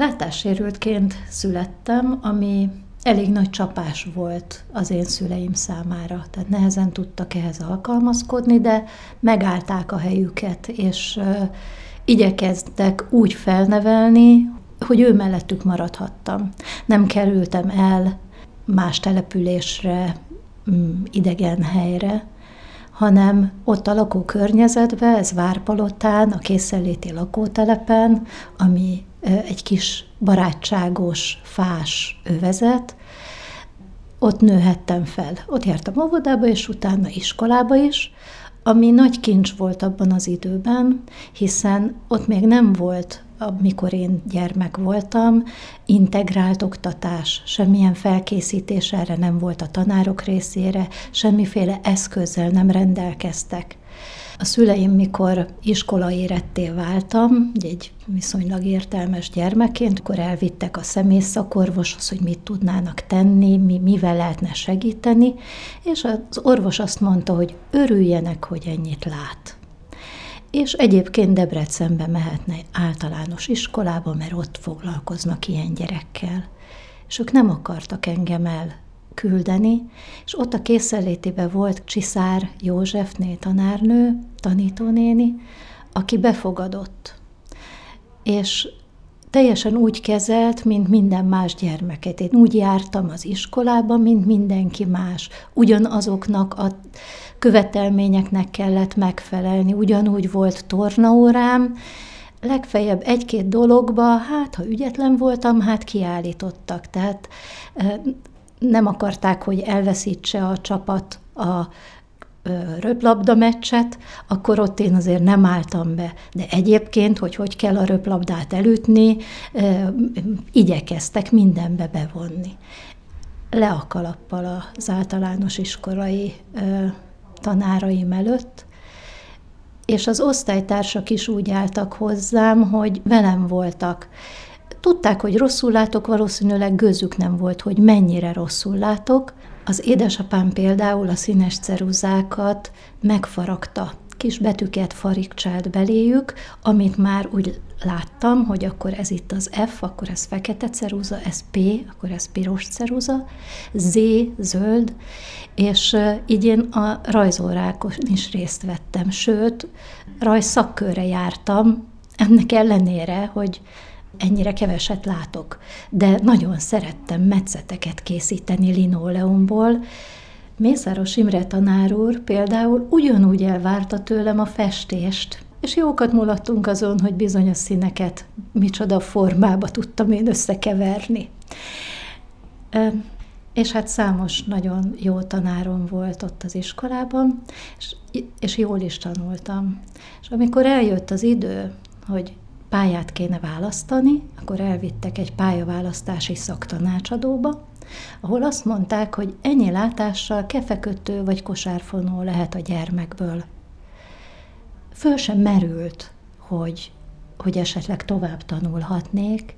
Látássérültként születtem, ami elég nagy csapás volt az én szüleim számára, tehát nehezen tudtak ehhez alkalmazkodni, de megállták a helyüket, és igyekeztek úgy felnevelni, hogy ő mellettük maradhattam. Nem kerültem el más településre, mm, idegen helyre, hanem ott a lakókörnyezetben, ez Várpalotán, a készenléti lakótelepen, ami egy kis barátságos, fás övezet, ott nőhettem fel. Ott jártam óvodába, és utána iskolába is, ami nagy kincs volt abban az időben, hiszen ott még nem volt amikor én gyermek voltam, integrált oktatás, semmilyen felkészítés erre nem volt a tanárok részére, semmiféle eszközzel nem rendelkeztek. A szüleim, mikor iskola éretté váltam, egy viszonylag értelmes gyermekként, akkor elvittek a személyszakorvoshoz, hogy mit tudnának tenni, mi, mivel lehetne segíteni, és az orvos azt mondta, hogy örüljenek, hogy ennyit lát és egyébként Debrecenbe mehetne általános iskolába, mert ott foglalkoznak ilyen gyerekkel. És ők nem akartak engem el küldeni, és ott a készenlétében volt Csiszár Józsefné tanárnő, tanítónéni, aki befogadott. És teljesen úgy kezelt, mint minden más gyermeket. Én úgy jártam az iskolába, mint mindenki más. Ugyanazoknak a követelményeknek kellett megfelelni. Ugyanúgy volt tornaórám, legfeljebb egy-két dologba, hát ha ügyetlen voltam, hát kiállítottak. Tehát nem akarták, hogy elveszítse a csapat a röplabda meccset, akkor ott én azért nem álltam be. De egyébként, hogy hogy kell a röplabdát elütni, igyekeztek mindenbe bevonni. Le a kalappal az általános iskolai tanáraim előtt, és az osztálytársak is úgy álltak hozzám, hogy velem voltak. Tudták, hogy rosszul látok, valószínűleg gőzük nem volt, hogy mennyire rosszul látok. Az édesapám például a színes ceruzákat megfaragta kis betűket farigcsált beléjük, amit már úgy láttam, hogy akkor ez itt az F, akkor ez fekete ceruza, ez P, akkor ez piros ceruza, Z, zöld, és így én a rajzórákon is részt vettem, sőt, rajszakkörre jártam, ennek ellenére, hogy ennyire keveset látok, de nagyon szerettem metszeteket készíteni linoleumból, Mészáros Imre tanár úr például ugyanúgy elvárta tőlem a festést, és jókat mulattunk azon, hogy bizonyos színeket micsoda formába tudtam én összekeverni. És hát számos nagyon jó tanárom volt ott az iskolában, és, és jól is tanultam. És amikor eljött az idő, hogy pályát kéne választani, akkor elvittek egy pályaválasztási szaktanácsadóba, ahol azt mondták, hogy ennyi látással kefekötő vagy kosárfonó lehet a gyermekből. Föl sem merült, hogy, hogy esetleg tovább tanulhatnék.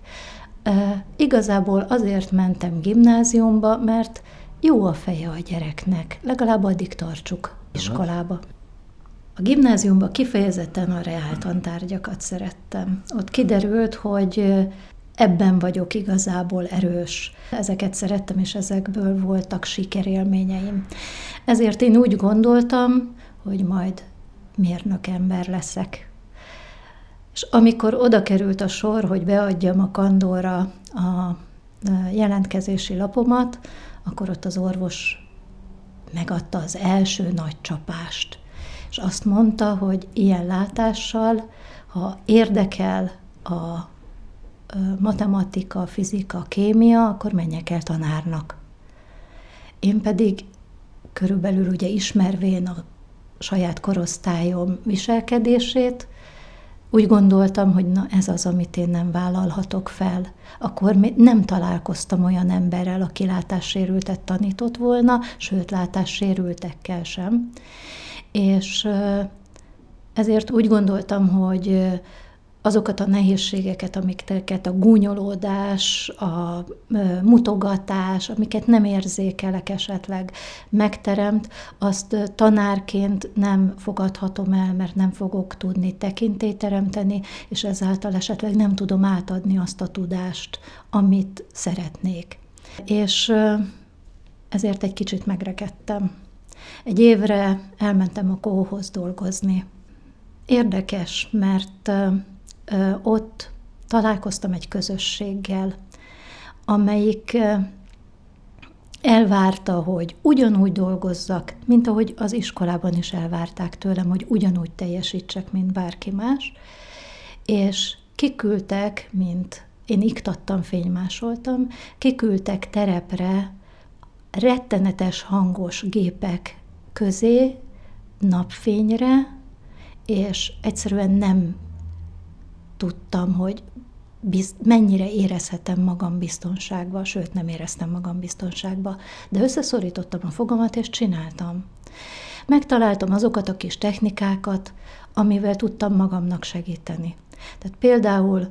E, igazából azért mentem gimnáziumba, mert jó a feje a gyereknek, legalább addig tartsuk iskolába. A gimnáziumban kifejezetten a reáltantárgyakat szerettem. Ott kiderült, hogy ebben vagyok igazából erős. Ezeket szerettem, és ezekből voltak sikerélményeim. Ezért én úgy gondoltam, hogy majd mérnök ember leszek. És amikor oda került a sor, hogy beadjam a kandóra a jelentkezési lapomat, akkor ott az orvos megadta az első nagy csapást. És azt mondta, hogy ilyen látással, ha érdekel a matematika, fizika, kémia, akkor menjek el tanárnak. Én pedig körülbelül ugye ismervén a saját korosztályom viselkedését, úgy gondoltam, hogy na ez az, amit én nem vállalhatok fel. Akkor nem találkoztam olyan emberrel, aki látássérültet tanított volna, sőt, látássérültekkel sem. És ezért úgy gondoltam, hogy azokat a nehézségeket, amiket a gúnyolódás, a mutogatás, amiket nem érzékelek esetleg megteremt, azt tanárként nem fogadhatom el, mert nem fogok tudni tekintélyt teremteni, és ezáltal esetleg nem tudom átadni azt a tudást, amit szeretnék. És ezért egy kicsit megrekedtem. Egy évre elmentem a kóhoz dolgozni. Érdekes, mert ott találkoztam egy közösséggel, amelyik elvárta, hogy ugyanúgy dolgozzak, mint ahogy az iskolában is elvárták tőlem, hogy ugyanúgy teljesítsek, mint bárki más, és kiküldtek, mint én iktattam, fénymásoltam, kiküldtek terepre rettenetes hangos gépek közé, napfényre, és egyszerűen nem tudtam, hogy bizt, mennyire érezhetem magam biztonságba, sőt nem éreztem magam biztonságba, de összeszorítottam a fogamat, és csináltam. Megtaláltam azokat a kis technikákat, amivel tudtam magamnak segíteni. Tehát például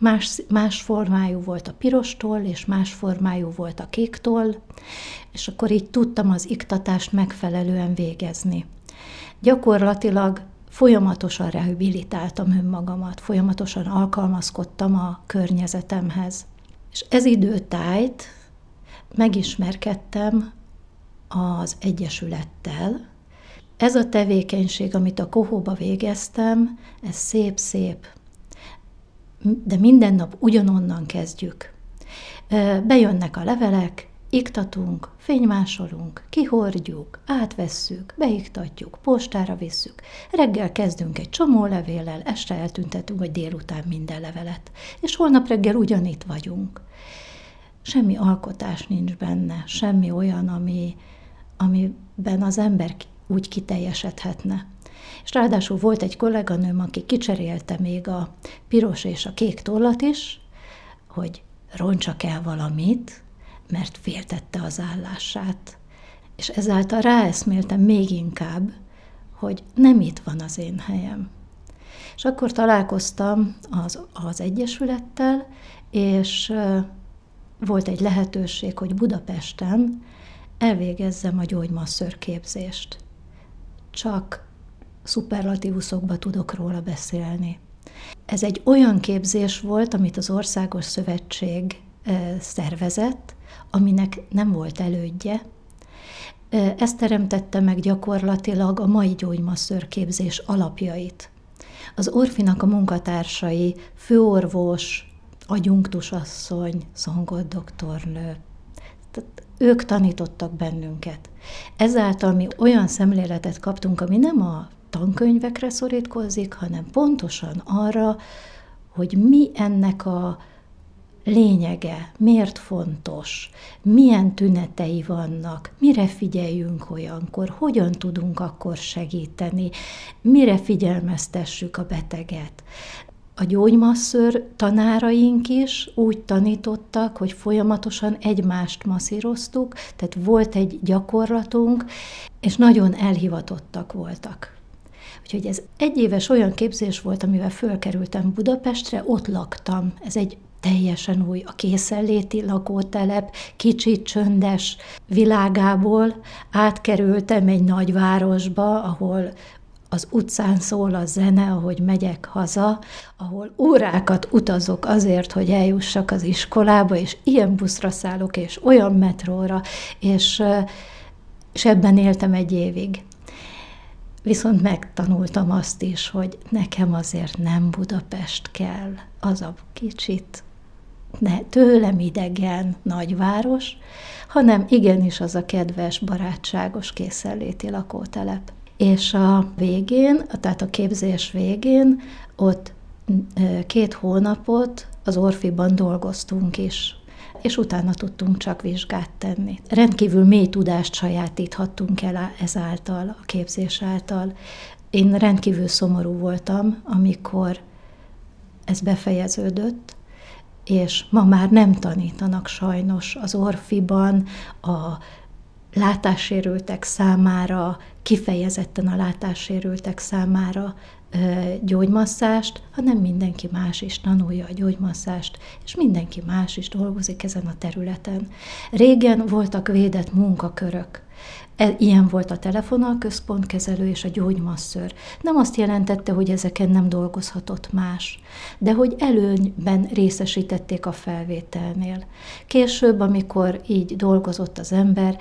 más, más formájú volt a pirostól, és más formájú volt a kéktól, és akkor így tudtam az iktatást megfelelően végezni. Gyakorlatilag folyamatosan rehabilitáltam önmagamat, folyamatosan alkalmazkodtam a környezetemhez. És ez időtájt megismerkedtem az Egyesülettel. Ez a tevékenység, amit a kohóba végeztem, ez szép-szép, de minden nap ugyanonnan kezdjük. Bejönnek a levelek, iktatunk, fénymásolunk, kihordjuk, átvesszük, beiktatjuk, postára visszük. Reggel kezdünk egy csomó levéllel, este eltüntetünk, vagy délután minden levelet. És holnap reggel ugyanitt vagyunk. Semmi alkotás nincs benne, semmi olyan, ami, amiben az ember úgy kiteljesedhetne. És ráadásul volt egy kolléganőm, aki kicserélte még a piros és a kék tollat is, hogy roncsak el valamit, mert féltette az állását. És ezáltal ráeszméltem még inkább, hogy nem itt van az én helyem. És akkor találkoztam az, az Egyesülettel, és volt egy lehetőség, hogy Budapesten elvégezzem a gyógymasször képzést. Csak szuperlatívuszokba tudok róla beszélni. Ez egy olyan képzés volt, amit az Országos Szövetség szervezett, aminek nem volt elődje. Ez teremtette meg gyakorlatilag a mai gyógymasször képzés alapjait. Az Orfinak a munkatársai, főorvos, agyunktusasszony, szongott doktornő, tehát ők tanítottak bennünket. Ezáltal mi olyan szemléletet kaptunk, ami nem a tankönyvekre szorítkozik, hanem pontosan arra, hogy mi ennek a lényege, miért fontos, milyen tünetei vannak, mire figyeljünk olyankor, hogyan tudunk akkor segíteni, mire figyelmeztessük a beteget. A gyógymasször tanáraink is úgy tanítottak, hogy folyamatosan egymást masszíroztuk, tehát volt egy gyakorlatunk, és nagyon elhivatottak voltak. Úgyhogy ez egy éves olyan képzés volt, amivel fölkerültem Budapestre, ott laktam. Ez egy teljesen új, a készenléti lakótelep, kicsit csöndes világából átkerültem egy nagyvárosba, ahol az utcán szól a zene, ahogy megyek haza, ahol órákat utazok azért, hogy eljussak az iskolába, és ilyen buszra szállok, és olyan metróra, és, és ebben éltem egy évig. Viszont megtanultam azt is, hogy nekem azért nem Budapest kell, az a kicsit ne, tőlem idegen nagyváros, hanem igenis az a kedves, barátságos készenléti lakótelep. És a végén, tehát a képzés végén ott két hónapot az Orfiban dolgoztunk is, és utána tudtunk csak vizsgát tenni. Rendkívül mély tudást sajátíthattunk el ezáltal, a képzés által. Én rendkívül szomorú voltam, amikor ez befejeződött, és ma már nem tanítanak sajnos az Orfiban a látássérültek számára, kifejezetten a látássérültek számára gyógymasszást, hanem mindenki más is tanulja a gyógymasszást, és mindenki más is dolgozik ezen a területen. Régen voltak védett munkakörök, e, Ilyen volt a telefonal központkezelő és a gyógymasször. Nem azt jelentette, hogy ezeken nem dolgozhatott más, de hogy előnyben részesítették a felvételnél. Később, amikor így dolgozott az ember,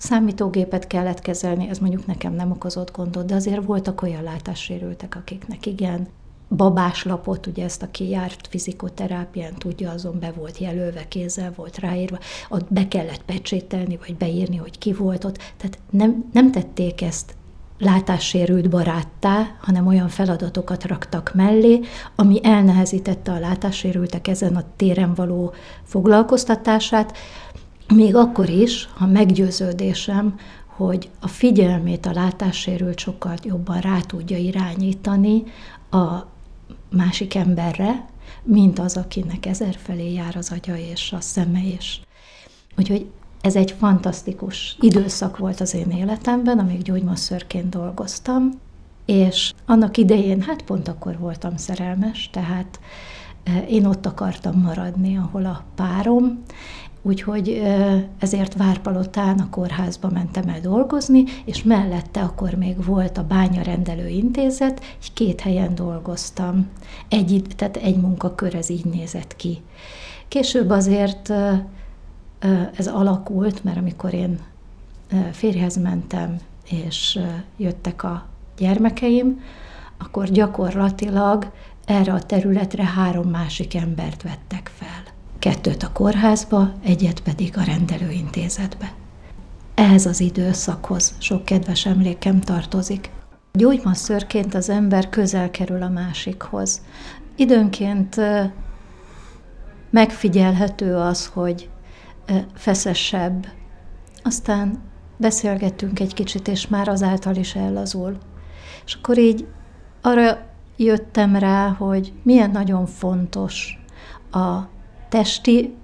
számítógépet kellett kezelni, ez mondjuk nekem nem okozott gondot, de azért voltak olyan látássérültek, akiknek igen, babáslapot, ugye ezt, aki járt fizikoterápián, tudja, azon be volt jelölve, kézzel volt ráírva, ott be kellett pecsételni, vagy beírni, hogy ki volt ott. Tehát nem, nem tették ezt látássérült baráttá, hanem olyan feladatokat raktak mellé, ami elnehezítette a látássérültek ezen a téren való foglalkoztatását, még akkor is, ha meggyőződésem, hogy a figyelmét a látássérült sokkal jobban rá tudja irányítani a másik emberre, mint az, akinek ezerfelé jár az agya és a szeme is. Úgyhogy ez egy fantasztikus időszak volt az én életemben, amíg gyógymasszörként dolgoztam, és annak idején, hát pont akkor voltam szerelmes, tehát eh, én ott akartam maradni, ahol a párom, Úgyhogy ezért Várpalotán a kórházba mentem el dolgozni, és mellette akkor még volt a bányarendelő intézet, egy két helyen dolgoztam. Egy, tehát egy munkakör ez így nézett ki. Később azért ez alakult, mert amikor én férjhez mentem, és jöttek a gyermekeim, akkor gyakorlatilag erre a területre három másik embert vettek fel kettőt a kórházba, egyet pedig a rendelőintézetbe. Ehhez az időszakhoz sok kedves emlékem tartozik. Gyógymasszörként az ember közel kerül a másikhoz. Időnként megfigyelhető az, hogy feszesebb, aztán beszélgettünk egy kicsit, és már azáltal is ellazul. És akkor így arra jöttem rá, hogy milyen nagyon fontos a testi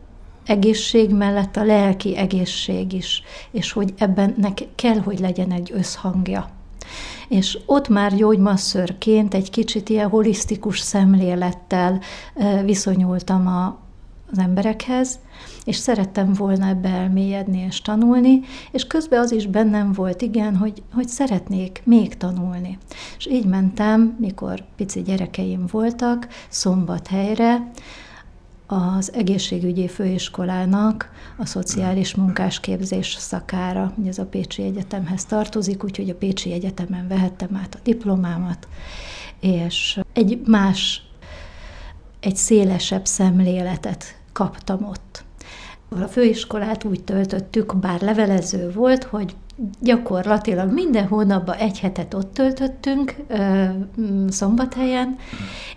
egészség mellett a lelki egészség is, és hogy ebben nek kell, hogy legyen egy összhangja. És ott már gyógymasszörként egy kicsit ilyen holisztikus szemlélettel viszonyultam a, az emberekhez, és szerettem volna ebbe elmélyedni és tanulni, és közben az is bennem volt, igen, hogy, hogy szeretnék még tanulni. És így mentem, mikor pici gyerekeim voltak, szombathelyre, az egészségügyi főiskolának a szociális munkásképzés szakára. Ugye ez a Pécsi Egyetemhez tartozik, úgyhogy a Pécsi Egyetemen vehettem át a diplomámat, és egy más, egy szélesebb szemléletet kaptam ott. A főiskolát úgy töltöttük, bár levelező volt, hogy gyakorlatilag minden hónapban egy hetet ott töltöttünk szombathelyen,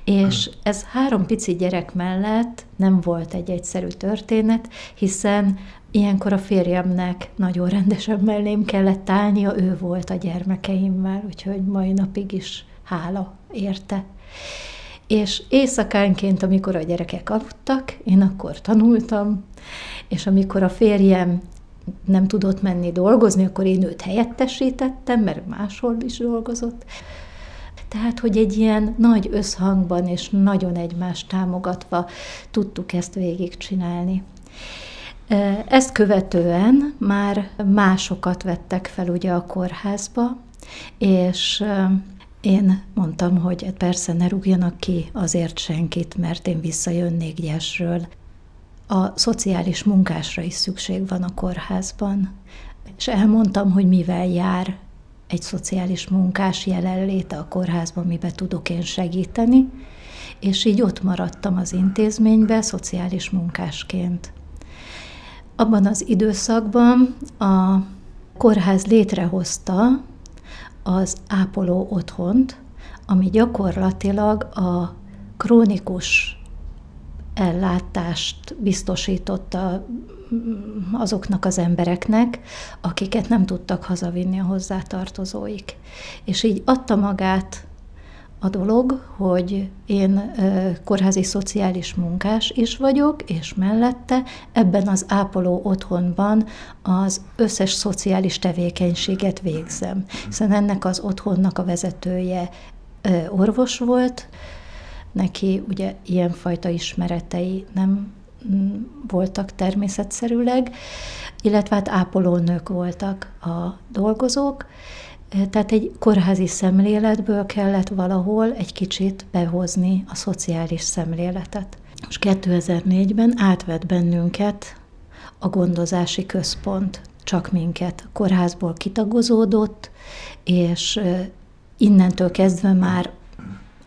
és ez három pici gyerek mellett nem volt egy egyszerű történet, hiszen ilyenkor a férjemnek nagyon rendesen mellém kellett állnia, ő volt a gyermekeimmel, úgyhogy mai napig is hála érte. És éjszakánként, amikor a gyerekek aludtak, én akkor tanultam, és amikor a férjem nem tudott menni dolgozni, akkor én őt helyettesítettem, mert máshol is dolgozott. Tehát, hogy egy ilyen nagy összhangban és nagyon egymást támogatva tudtuk ezt végigcsinálni. Ezt követően már másokat vettek fel ugye a kórházba, és én mondtam, hogy persze ne rúgjanak ki azért senkit, mert én visszajönnék gyesről. A szociális munkásra is szükség van a kórházban. És elmondtam, hogy mivel jár egy szociális munkás jelenléte a kórházban, miben tudok én segíteni, és így ott maradtam az intézménybe szociális munkásként. Abban az időszakban a kórház létrehozta az ápoló otthont, ami gyakorlatilag a krónikus ellátást biztosította azoknak az embereknek, akiket nem tudtak hazavinni a hozzátartozóik. És így adta magát a dolog, hogy én kórházi szociális munkás is vagyok, és mellette ebben az ápoló otthonban az összes szociális tevékenységet végzem. Hiszen ennek az otthonnak a vezetője orvos volt, neki ugye ilyenfajta ismeretei nem mm, voltak természetszerűleg, illetve hát ápolónők voltak a dolgozók, tehát egy kórházi szemléletből kellett valahol egy kicsit behozni a szociális szemléletet. És 2004-ben átvett bennünket a gondozási központ, csak minket. A kórházból kitagozódott, és innentől kezdve már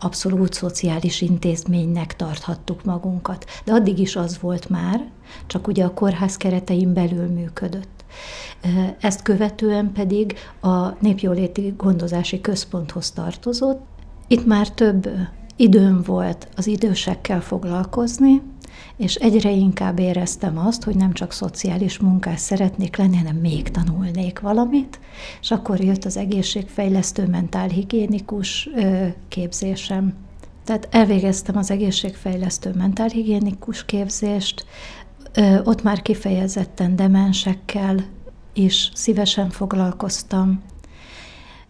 abszolút szociális intézménynek tarthattuk magunkat. De addig is az volt már, csak ugye a kórház keretein belül működött. Ezt követően pedig a Népjóléti Gondozási Központhoz tartozott. Itt már több időm volt az idősekkel foglalkozni, és egyre inkább éreztem azt, hogy nem csak szociális munkás szeretnék lenni, hanem még tanulnék valamit, és akkor jött az egészségfejlesztő mentálhigiénikus képzésem. Tehát elvégeztem az egészségfejlesztő mentálhigiénikus képzést, ott már kifejezetten demensekkel is szívesen foglalkoztam.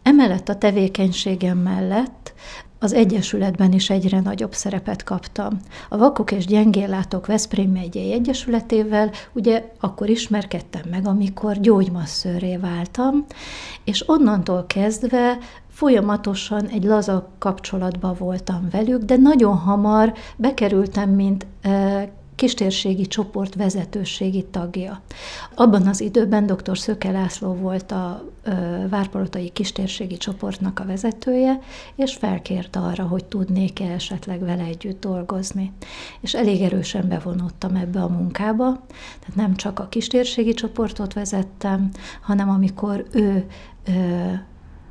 Emellett a tevékenységem mellett az Egyesületben is egyre nagyobb szerepet kaptam. A Vakok és Gyengéllátók Veszprém megyei Egyesületével ugye akkor ismerkedtem meg, amikor gyógymasszőré váltam, és onnantól kezdve folyamatosan egy laza kapcsolatban voltam velük, de nagyon hamar bekerültem, mint kistérségi csoport vezetőségi tagja. Abban az időben dr. Szöke László volt a Várpalotai kistérségi csoportnak a vezetője, és felkért arra, hogy tudnék-e esetleg vele együtt dolgozni. És elég erősen bevonódtam ebbe a munkába, tehát nem csak a kistérségi csoportot vezettem, hanem amikor ő ö,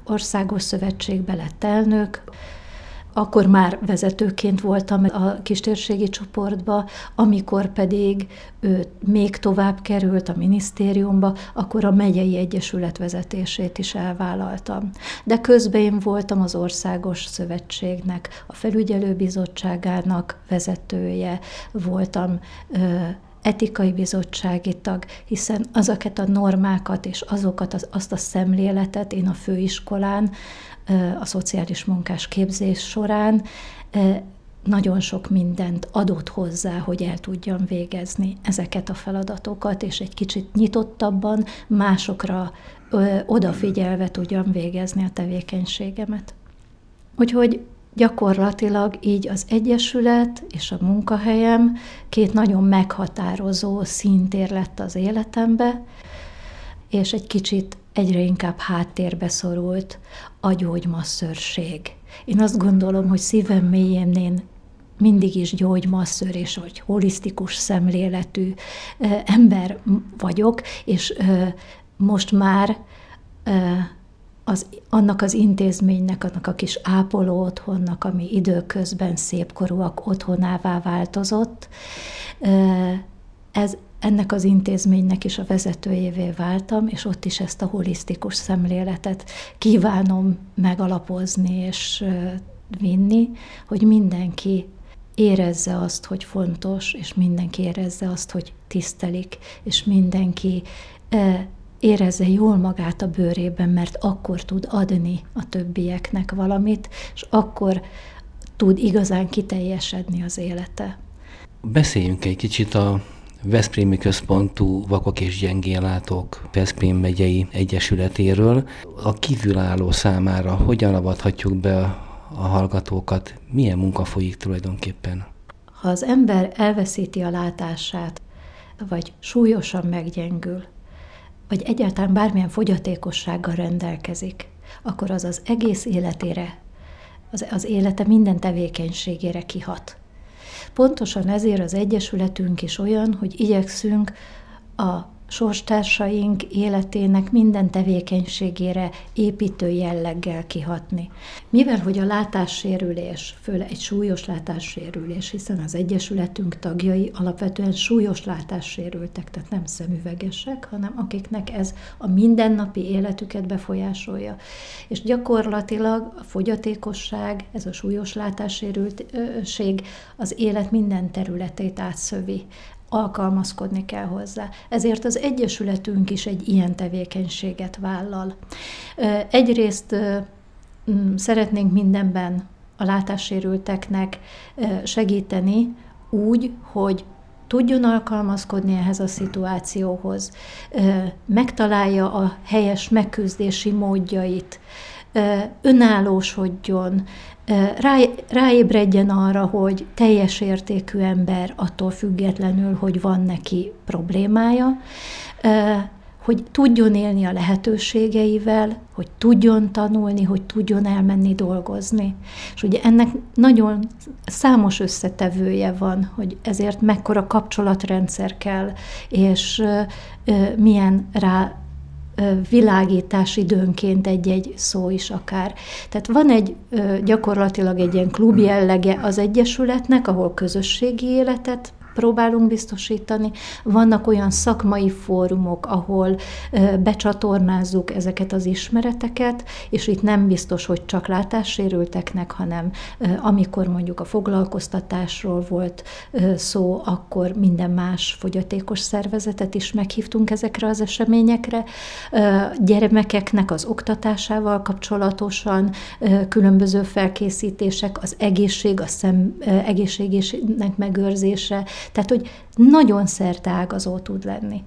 országos szövetségbe lett elnök, akkor már vezetőként voltam a kistérségi csoportba, amikor pedig ő még tovább került a minisztériumba, akkor a megyei egyesület vezetését is elvállaltam. De közben én voltam az országos szövetségnek, a felügyelőbizottságának vezetője, voltam etikai bizottsági tag, hiszen azokat a normákat és azokat az, azt a szemléletet én a főiskolán a szociális munkás képzés során nagyon sok mindent adott hozzá, hogy el tudjam végezni ezeket a feladatokat, és egy kicsit nyitottabban, másokra odafigyelve tudjam végezni a tevékenységemet. Úgyhogy gyakorlatilag így az Egyesület és a munkahelyem két nagyon meghatározó szintér lett az életembe, és egy kicsit egyre inkább háttérbe szorult a gyógymasszőrség. Én azt gondolom, hogy szívem mélyén én mindig is gyógymasször és hogy holisztikus szemléletű ember vagyok, és most már az, annak az intézménynek, annak a kis ápoló otthonnak, ami időközben szépkorúak otthonává változott, ez ennek az intézménynek is a vezetőjévé váltam, és ott is ezt a holisztikus szemléletet kívánom megalapozni és vinni, hogy mindenki érezze azt, hogy fontos, és mindenki érezze azt, hogy tisztelik, és mindenki érezze jól magát a bőrében, mert akkor tud adni a többieknek valamit, és akkor tud igazán kiteljesedni az élete. Beszéljünk egy kicsit a Veszprémi központú Vakok és Gyengéllátók Veszprém megyei egyesületéről. A kívülálló számára hogyan avathatjuk be a hallgatókat? Milyen munka folyik tulajdonképpen? Ha az ember elveszíti a látását, vagy súlyosan meggyengül, vagy egyáltalán bármilyen fogyatékossággal rendelkezik, akkor az az egész életére, az, az élete minden tevékenységére kihat. Pontosan ezért az Egyesületünk is olyan, hogy igyekszünk a sorstársaink életének minden tevékenységére építő jelleggel kihatni. Mivel, hogy a látássérülés, főleg egy súlyos látássérülés, hiszen az Egyesületünk tagjai alapvetően súlyos látássérültek, tehát nem szemüvegesek, hanem akiknek ez a mindennapi életüket befolyásolja. És gyakorlatilag a fogyatékosság, ez a súlyos látássérültség az élet minden területét átszövi alkalmazkodni kell hozzá. Ezért az Egyesületünk is egy ilyen tevékenységet vállal. Egyrészt szeretnénk mindenben a látássérülteknek segíteni úgy, hogy tudjon alkalmazkodni ehhez a szituációhoz, megtalálja a helyes megküzdési módjait, önállósodjon, rá, ráébredjen arra, hogy teljes értékű ember attól függetlenül, hogy van neki problémája, hogy tudjon élni a lehetőségeivel, hogy tudjon tanulni, hogy tudjon elmenni dolgozni. És ugye ennek nagyon számos összetevője van, hogy ezért mekkora kapcsolatrendszer kell, és milyen rá világítás időnként egy-egy szó is akár. Tehát van egy gyakorlatilag egy ilyen klub jellege az Egyesületnek, ahol közösségi életet próbálunk biztosítani. Vannak olyan szakmai fórumok, ahol becsatornázzuk ezeket az ismereteket, és itt nem biztos, hogy csak látássérülteknek, hanem amikor mondjuk a foglalkoztatásról volt szó, akkor minden más fogyatékos szervezetet is meghívtunk ezekre az eseményekre. Gyermekeknek az oktatásával kapcsolatosan különböző felkészítések, az egészség, a szem egészségének megőrzése, tehát, hogy nagyon szerteágazó tud lenni.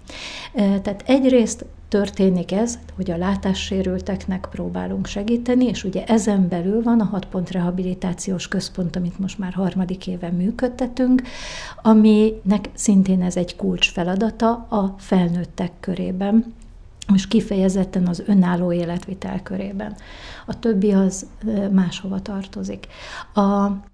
Tehát egyrészt történik ez, hogy a látássérülteknek próbálunk segíteni, és ugye ezen belül van a 6 pont rehabilitációs központ, amit most már harmadik éve működtetünk, aminek szintén ez egy kulcs feladata a felnőttek körében most kifejezetten az önálló életvitel körében. A többi az máshova tartozik. A,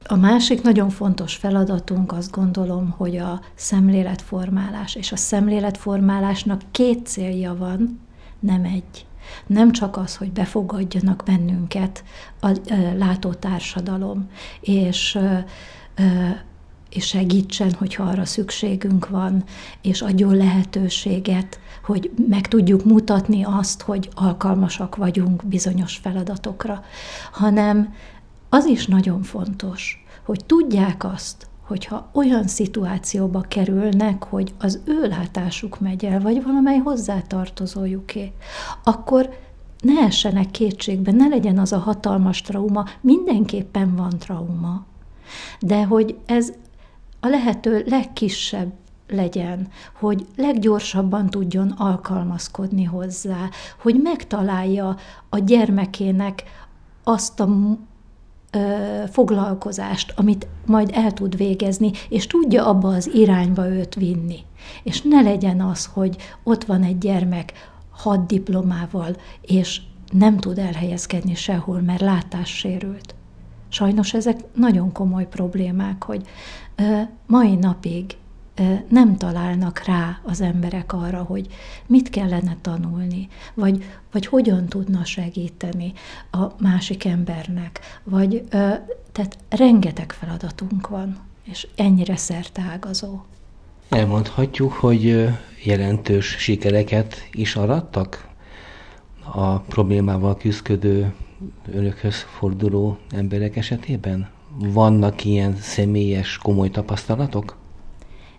a másik nagyon fontos feladatunk azt gondolom, hogy a szemléletformálás, és a szemléletformálásnak két célja van, nem egy. Nem csak az, hogy befogadjanak bennünket a, a látó társadalom, és és segítsen, hogyha arra szükségünk van, és adjon lehetőséget, hogy meg tudjuk mutatni azt, hogy alkalmasak vagyunk bizonyos feladatokra, hanem az is nagyon fontos, hogy tudják azt, hogyha olyan szituációba kerülnek, hogy az ő látásuk megy el, vagy valamely hozzátartozójuké, akkor ne essenek kétségbe, ne legyen az a hatalmas trauma, mindenképpen van trauma. De hogy ez a lehető legkisebb legyen, hogy leggyorsabban tudjon alkalmazkodni hozzá, hogy megtalálja a gyermekének azt a ö, foglalkozást, amit majd el tud végezni, és tudja abba az irányba őt vinni. És ne legyen az, hogy ott van egy gyermek hat diplomával, és nem tud elhelyezkedni sehol, mert látássérült. Sajnos ezek nagyon komoly problémák, hogy mai napig nem találnak rá az emberek arra, hogy mit kellene tanulni, vagy, vagy hogyan tudna segíteni a másik embernek, vagy tehát rengeteg feladatunk van, és ennyire szerteágazó. Elmondhatjuk, hogy jelentős sikereket is arattak a problémával küzdködő önökhöz forduló emberek esetében? Vannak ilyen személyes, komoly tapasztalatok?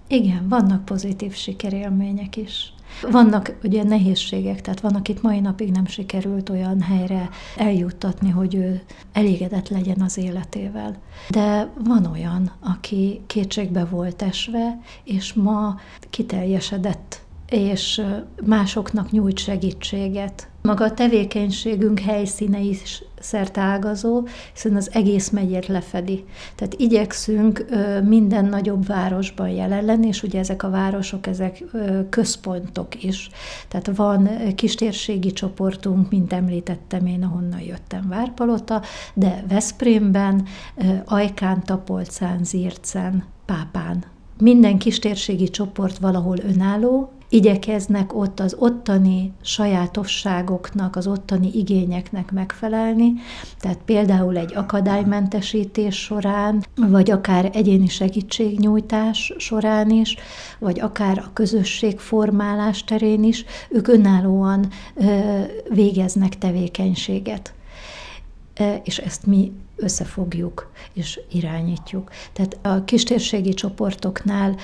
Igen, vannak pozitív sikerélmények is. Vannak ugye nehézségek, tehát van, akit mai napig nem sikerült olyan helyre eljuttatni, hogy ő elégedett legyen az életével. De van olyan, aki kétségbe volt esve, és ma kiteljesedett és másoknak nyújt segítséget. Maga a tevékenységünk helyszíne is szertágazó, hiszen az egész megyét lefedi. Tehát igyekszünk minden nagyobb városban jelen lenni, és ugye ezek a városok, ezek központok is. Tehát van kistérségi csoportunk, mint említettem én, ahonnan jöttem Várpalota, de Veszprémben, Ajkán, Tapolcán, Zírcen, Pápán. Minden kistérségi csoport valahol önálló, igyekeznek ott az ottani sajátosságoknak, az ottani igényeknek megfelelni, tehát például egy akadálymentesítés során, vagy akár egyéni segítségnyújtás során is, vagy akár a közösségformálás terén is, ők önállóan végeznek tevékenységet. És ezt mi összefogjuk és irányítjuk. Tehát a kistérségi csoportoknál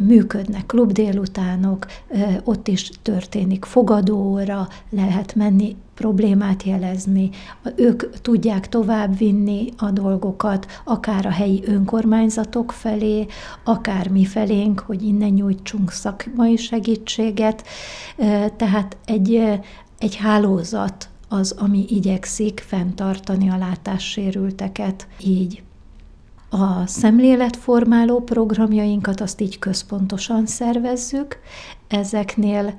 működnek klubdélutánok, ott is történik fogadóra, lehet menni, problémát jelezni, ők tudják továbbvinni a dolgokat, akár a helyi önkormányzatok felé, akár mi felénk, hogy innen nyújtsunk szakmai segítséget. Tehát egy, egy hálózat az, ami igyekszik fenntartani a látássérülteket így. A szemléletformáló programjainkat azt így központosan szervezzük, ezeknél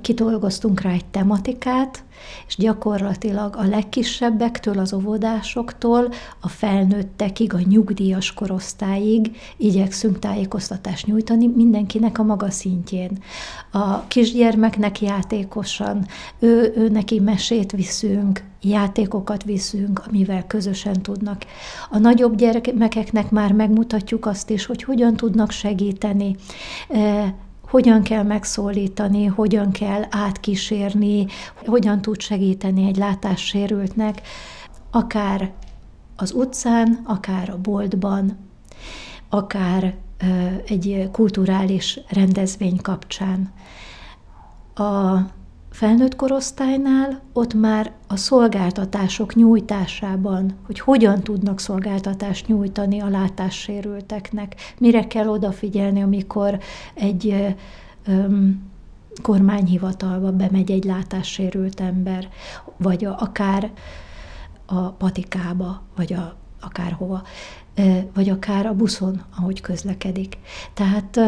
kitolgoztunk rá egy tematikát, és gyakorlatilag a legkisebbektől, az óvodásoktól a felnőttekig, a nyugdíjas korosztályig igyekszünk tájékoztatást nyújtani mindenkinek a maga szintjén. A kisgyermeknek játékosan, ő, ő neki mesét viszünk, játékokat viszünk, amivel közösen tudnak. A nagyobb gyermekeknek már megmutatjuk azt is, hogy hogyan tudnak segíteni hogyan kell megszólítani, hogyan kell átkísérni, hogyan tud segíteni egy látássérültnek, akár az utcán, akár a boltban, akár egy kulturális rendezvény kapcsán. A felnőtt korosztálynál ott már a szolgáltatások nyújtásában, hogy hogyan tudnak szolgáltatást nyújtani a látássérülteknek, mire kell odafigyelni, amikor egy öm, kormányhivatalba bemegy egy látássérült ember, vagy a, akár a patikába, vagy a, akárhova, vagy akár a buszon, ahogy közlekedik. Tehát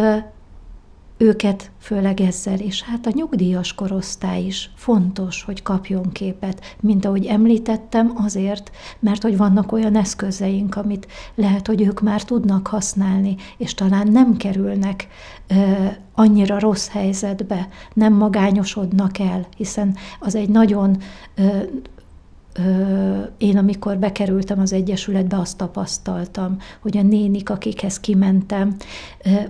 őket főleg ezzel, és hát a nyugdíjas korosztály is fontos, hogy kapjon képet, mint ahogy említettem, azért, mert hogy vannak olyan eszközeink, amit lehet, hogy ők már tudnak használni, és talán nem kerülnek ö, annyira rossz helyzetbe, nem magányosodnak el, hiszen az egy nagyon ö, én amikor bekerültem az Egyesületbe, azt tapasztaltam, hogy a nénik, akikhez kimentem,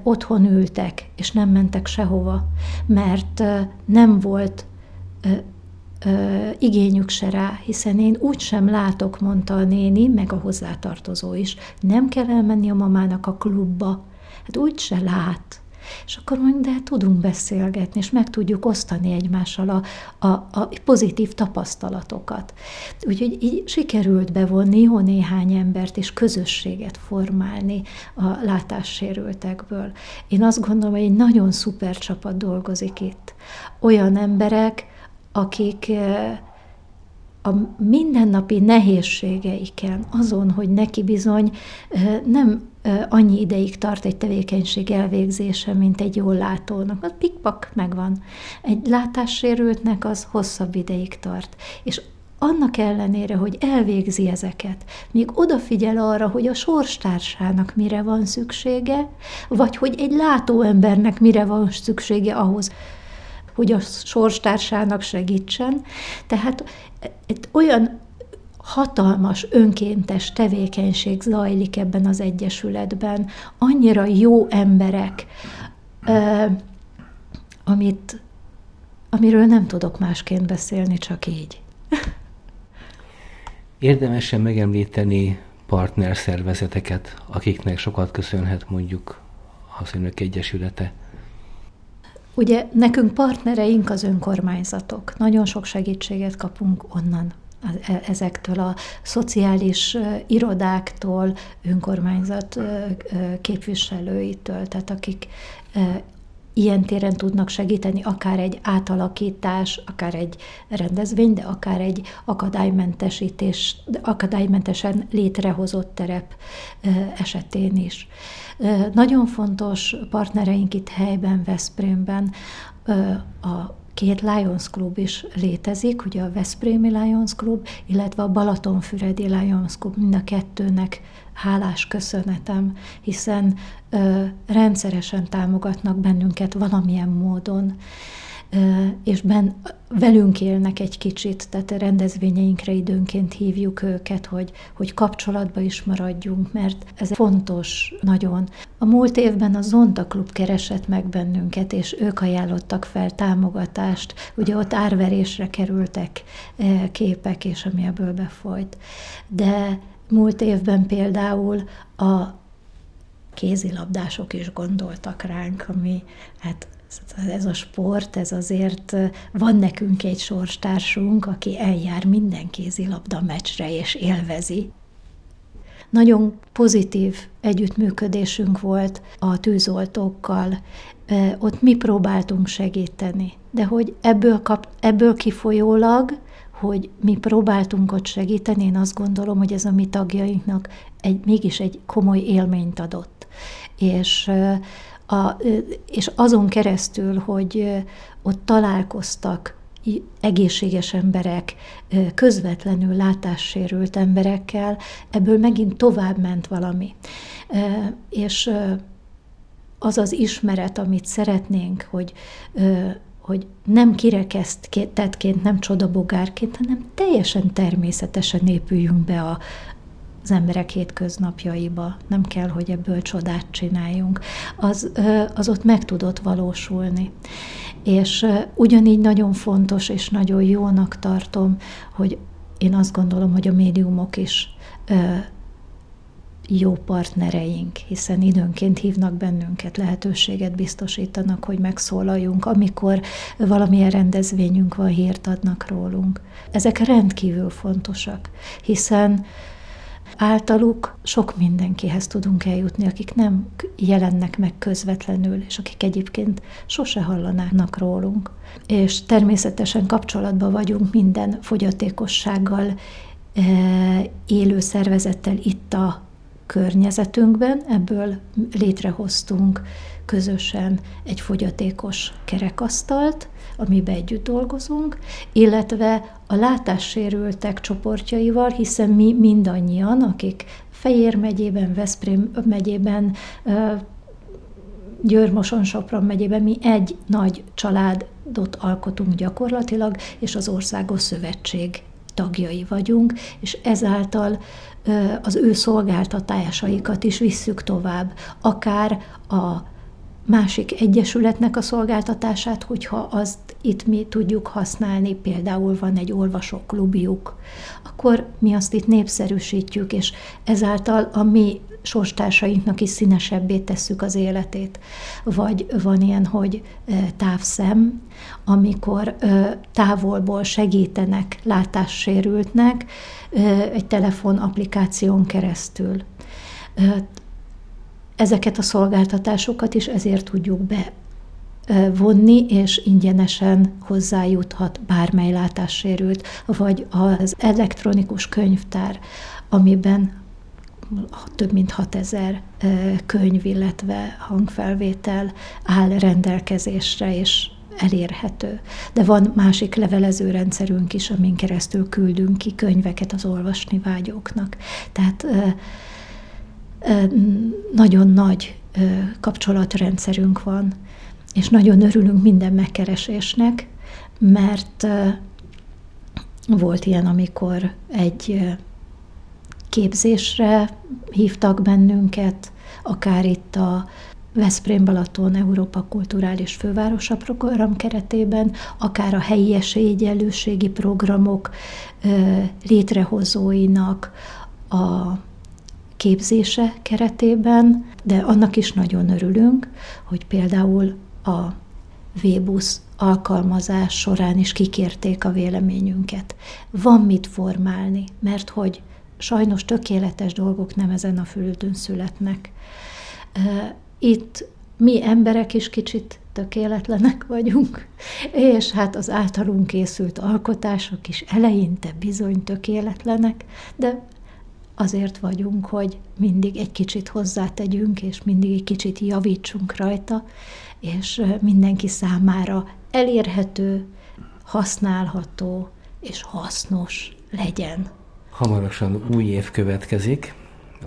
otthon ültek, és nem mentek sehova, mert nem volt igényük se rá, hiszen én úgy sem látok, mondta a néni, meg a hozzátartozó is. Nem kell elmenni a mamának a klubba. Hát úgy se lát. És akkor mondjuk, de tudunk beszélgetni, és meg tudjuk osztani egymással a, a, a pozitív tapasztalatokat. Úgyhogy így sikerült bevonni jó néhány embert, és közösséget formálni a látássérültekből. Én azt gondolom, hogy egy nagyon szuper csapat dolgozik itt. Olyan emberek, akik eh, a mindennapi nehézségeiken, azon, hogy neki bizony eh, nem annyi ideig tart egy tevékenység elvégzése, mint egy jól látónak. Az pikpak megvan. Egy látássérültnek az hosszabb ideig tart. És annak ellenére, hogy elvégzi ezeket, még odafigyel arra, hogy a sorstársának mire van szüksége, vagy hogy egy látóembernek mire van szüksége ahhoz, hogy a sorstársának segítsen. Tehát egy olyan hatalmas önkéntes tevékenység zajlik ebben az egyesületben, annyira jó emberek, amit, amiről nem tudok másként beszélni, csak így. Érdemesen megemlíteni partner szervezeteket, akiknek sokat köszönhet mondjuk az önök egyesülete. Ugye nekünk partnereink az önkormányzatok. Nagyon sok segítséget kapunk onnan ezektől a szociális irodáktól, önkormányzat képviselőitől, tehát akik ilyen téren tudnak segíteni, akár egy átalakítás, akár egy rendezvény, de akár egy akadálymentesítés, akadálymentesen létrehozott terep esetén is. Nagyon fontos partnereink itt helyben, Veszprémben a két Lions Club is létezik, ugye a Veszprémi Lions Club, illetve a Balatonfüredi Lions Club, mind a kettőnek hálás köszönetem, hiszen ö, rendszeresen támogatnak bennünket valamilyen módon és ben, velünk élnek egy kicsit, tehát a rendezvényeinkre időnként hívjuk őket, hogy, hogy kapcsolatba is maradjunk, mert ez fontos nagyon. A múlt évben a Zonta Klub keresett meg bennünket, és ők ajánlottak fel támogatást. Ugye ott árverésre kerültek képek, és ami ebből befolyt. De múlt évben például a kézilabdások is gondoltak ránk, ami hát ez a sport, ez azért van nekünk egy sorstársunk, aki eljár minden kézilabda meccsre és élvezi. Nagyon pozitív együttműködésünk volt a tűzoltókkal, ott mi próbáltunk segíteni, de hogy ebből, kap, ebből kifolyólag, hogy mi próbáltunk ott segíteni, én azt gondolom, hogy ez a mi tagjainknak egy, mégis egy komoly élményt adott. És a, és azon keresztül, hogy ott találkoztak egészséges emberek, közvetlenül látássérült emberekkel, ebből megint tovább ment valami. És az az ismeret, amit szeretnénk, hogy, hogy nem kirekesztettként, nem csodabogárként, hanem teljesen természetesen épüljünk be a, az emberek hétköznapjaiba, nem kell, hogy ebből csodát csináljunk, az, az ott meg tudott valósulni. És ugyanígy nagyon fontos és nagyon jónak tartom, hogy én azt gondolom, hogy a médiumok is jó partnereink, hiszen időnként hívnak bennünket, lehetőséget biztosítanak, hogy megszólaljunk, amikor valamilyen rendezvényünk van, hírt adnak rólunk. Ezek rendkívül fontosak, hiszen általuk sok mindenkihez tudunk eljutni, akik nem jelennek meg közvetlenül, és akik egyébként sose hallanának rólunk. És természetesen kapcsolatban vagyunk minden fogyatékossággal e, élő szervezettel itt a környezetünkben, ebből létrehoztunk közösen egy fogyatékos kerekasztalt, amiben együtt dolgozunk, illetve a látássérültek csoportjaival, hiszen mi mindannyian, akik Fejér megyében, Veszprém megyében, Győr-Moson-Sopron megyében mi egy nagy családot alkotunk gyakorlatilag, és az Országos Szövetség tagjai vagyunk, és ezáltal az ő szolgáltatásaikat is visszük tovább, akár a másik egyesületnek a szolgáltatását, hogyha azt itt mi tudjuk használni, például van egy olvasóklubjuk, akkor mi azt itt népszerűsítjük, és ezáltal a mi sorstársainknak is színesebbé tesszük az életét. Vagy van ilyen, hogy távszem, amikor távolból segítenek látássérültnek egy telefon applikáción keresztül ezeket a szolgáltatásokat is ezért tudjuk be vonni, és ingyenesen hozzájuthat bármely látássérült, vagy az elektronikus könyvtár, amiben több mint 6000 könyv, illetve hangfelvétel áll rendelkezésre, és elérhető. De van másik levelező rendszerünk is, amin keresztül küldünk ki könyveket az olvasni vágyóknak. Tehát nagyon nagy kapcsolatrendszerünk van, és nagyon örülünk minden megkeresésnek, mert volt ilyen, amikor egy képzésre hívtak bennünket, akár itt a Veszprém Balaton Európa Kulturális Fővárosa program keretében, akár a helyi esélyegyenlőségi programok létrehozóinak a képzése keretében, de annak is nagyon örülünk, hogy például a Vébusz alkalmazás során is kikérték a véleményünket. Van mit formálni, mert hogy sajnos tökéletes dolgok nem ezen a földön születnek. Itt mi emberek is kicsit tökéletlenek vagyunk, és hát az általunk készült alkotások is eleinte bizony tökéletlenek, de azért vagyunk, hogy mindig egy kicsit hozzátegyünk, és mindig egy kicsit javítsunk rajta, és mindenki számára elérhető, használható és hasznos legyen. Hamarosan új év következik.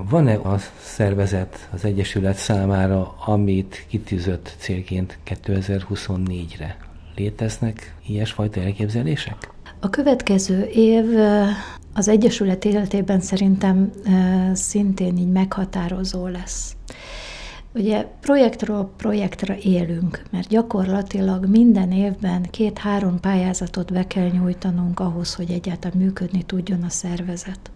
Van-e a szervezet, az Egyesület számára, amit kitűzött célként 2024-re? Léteznek ilyesfajta elképzelések? A következő év az Egyesület életében szerintem szintén így meghatározó lesz. Ugye projektről projektre élünk, mert gyakorlatilag minden évben két-három pályázatot be kell nyújtanunk ahhoz, hogy egyáltalán működni tudjon a szervezet.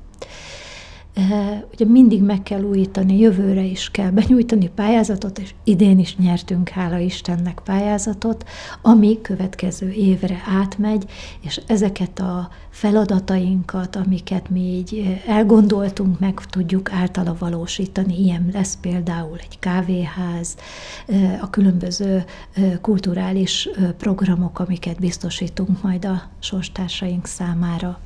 Ugye mindig meg kell újítani, jövőre is kell benyújtani pályázatot, és idén is nyertünk, hála Istennek pályázatot, ami következő évre átmegy, és ezeket a feladatainkat, amiket mi így elgondoltunk, meg tudjuk általa valósítani. Ilyen lesz például egy kávéház, a különböző kulturális programok, amiket biztosítunk majd a sorstársaink számára.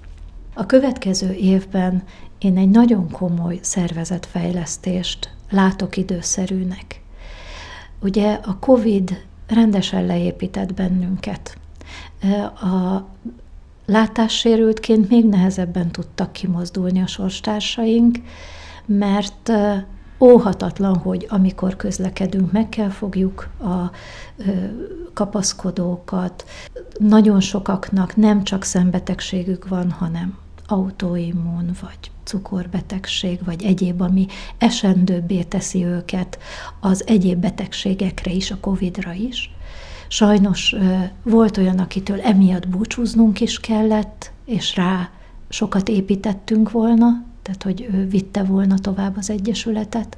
A következő évben én egy nagyon komoly szervezetfejlesztést látok időszerűnek. Ugye a COVID rendesen leépített bennünket. A látássérültként még nehezebben tudtak kimozdulni a sorstársaink, mert óhatatlan, hogy amikor közlekedünk, meg kell fogjuk a kapaszkodókat. Nagyon sokaknak nem csak szembetegségük van, hanem autoimmun, vagy cukorbetegség, vagy egyéb, ami esendőbbé teszi őket az egyéb betegségekre is, a Covid-ra is. Sajnos volt olyan, akitől emiatt búcsúznunk is kellett, és rá sokat építettünk volna, tehát hogy ő vitte volna tovább az Egyesületet,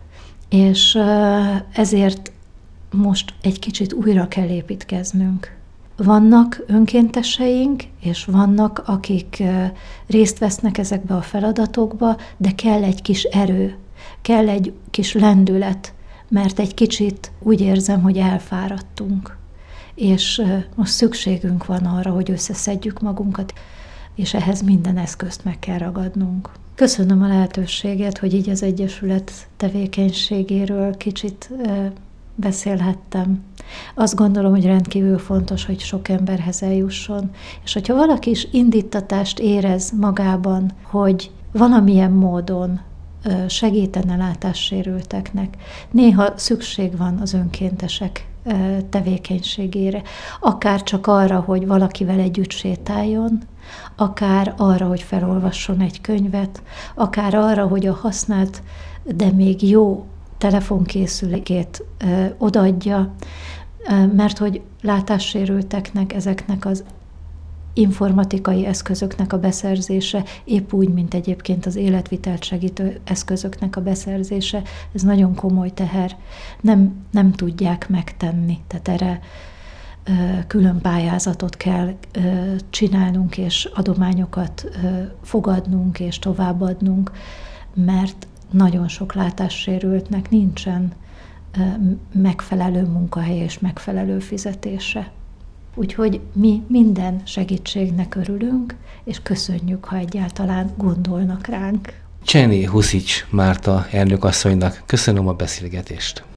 és ezért most egy kicsit újra kell építkeznünk. Vannak önkénteseink, és vannak, akik részt vesznek ezekbe a feladatokba, de kell egy kis erő, kell egy kis lendület, mert egy kicsit úgy érzem, hogy elfáradtunk. És most szükségünk van arra, hogy összeszedjük magunkat, és ehhez minden eszközt meg kell ragadnunk. Köszönöm a lehetőséget, hogy így az Egyesület tevékenységéről kicsit beszélhettem. Azt gondolom, hogy rendkívül fontos, hogy sok emberhez eljusson, és hogyha valaki is indítatást érez magában, hogy valamilyen módon segítene látássérülteknek. Néha szükség van az önkéntesek tevékenységére, akár csak arra, hogy valakivel együtt sétáljon, akár arra, hogy felolvasson egy könyvet, akár arra, hogy a használt, de még jó telefonkészülékét odaadja, mert hogy látássérülteknek ezeknek az informatikai eszközöknek a beszerzése, épp úgy, mint egyébként az életvitelt segítő eszközöknek a beszerzése, ez nagyon komoly teher. Nem, nem tudják megtenni, tehát erre külön pályázatot kell csinálnunk, és adományokat fogadnunk és továbbadnunk, mert nagyon sok látássérültnek nincsen megfelelő munkahely és megfelelő fizetése. Úgyhogy mi minden segítségnek örülünk, és köszönjük, ha egyáltalán gondolnak ránk. Cseni Huszics Márta elnökasszonynak köszönöm a beszélgetést.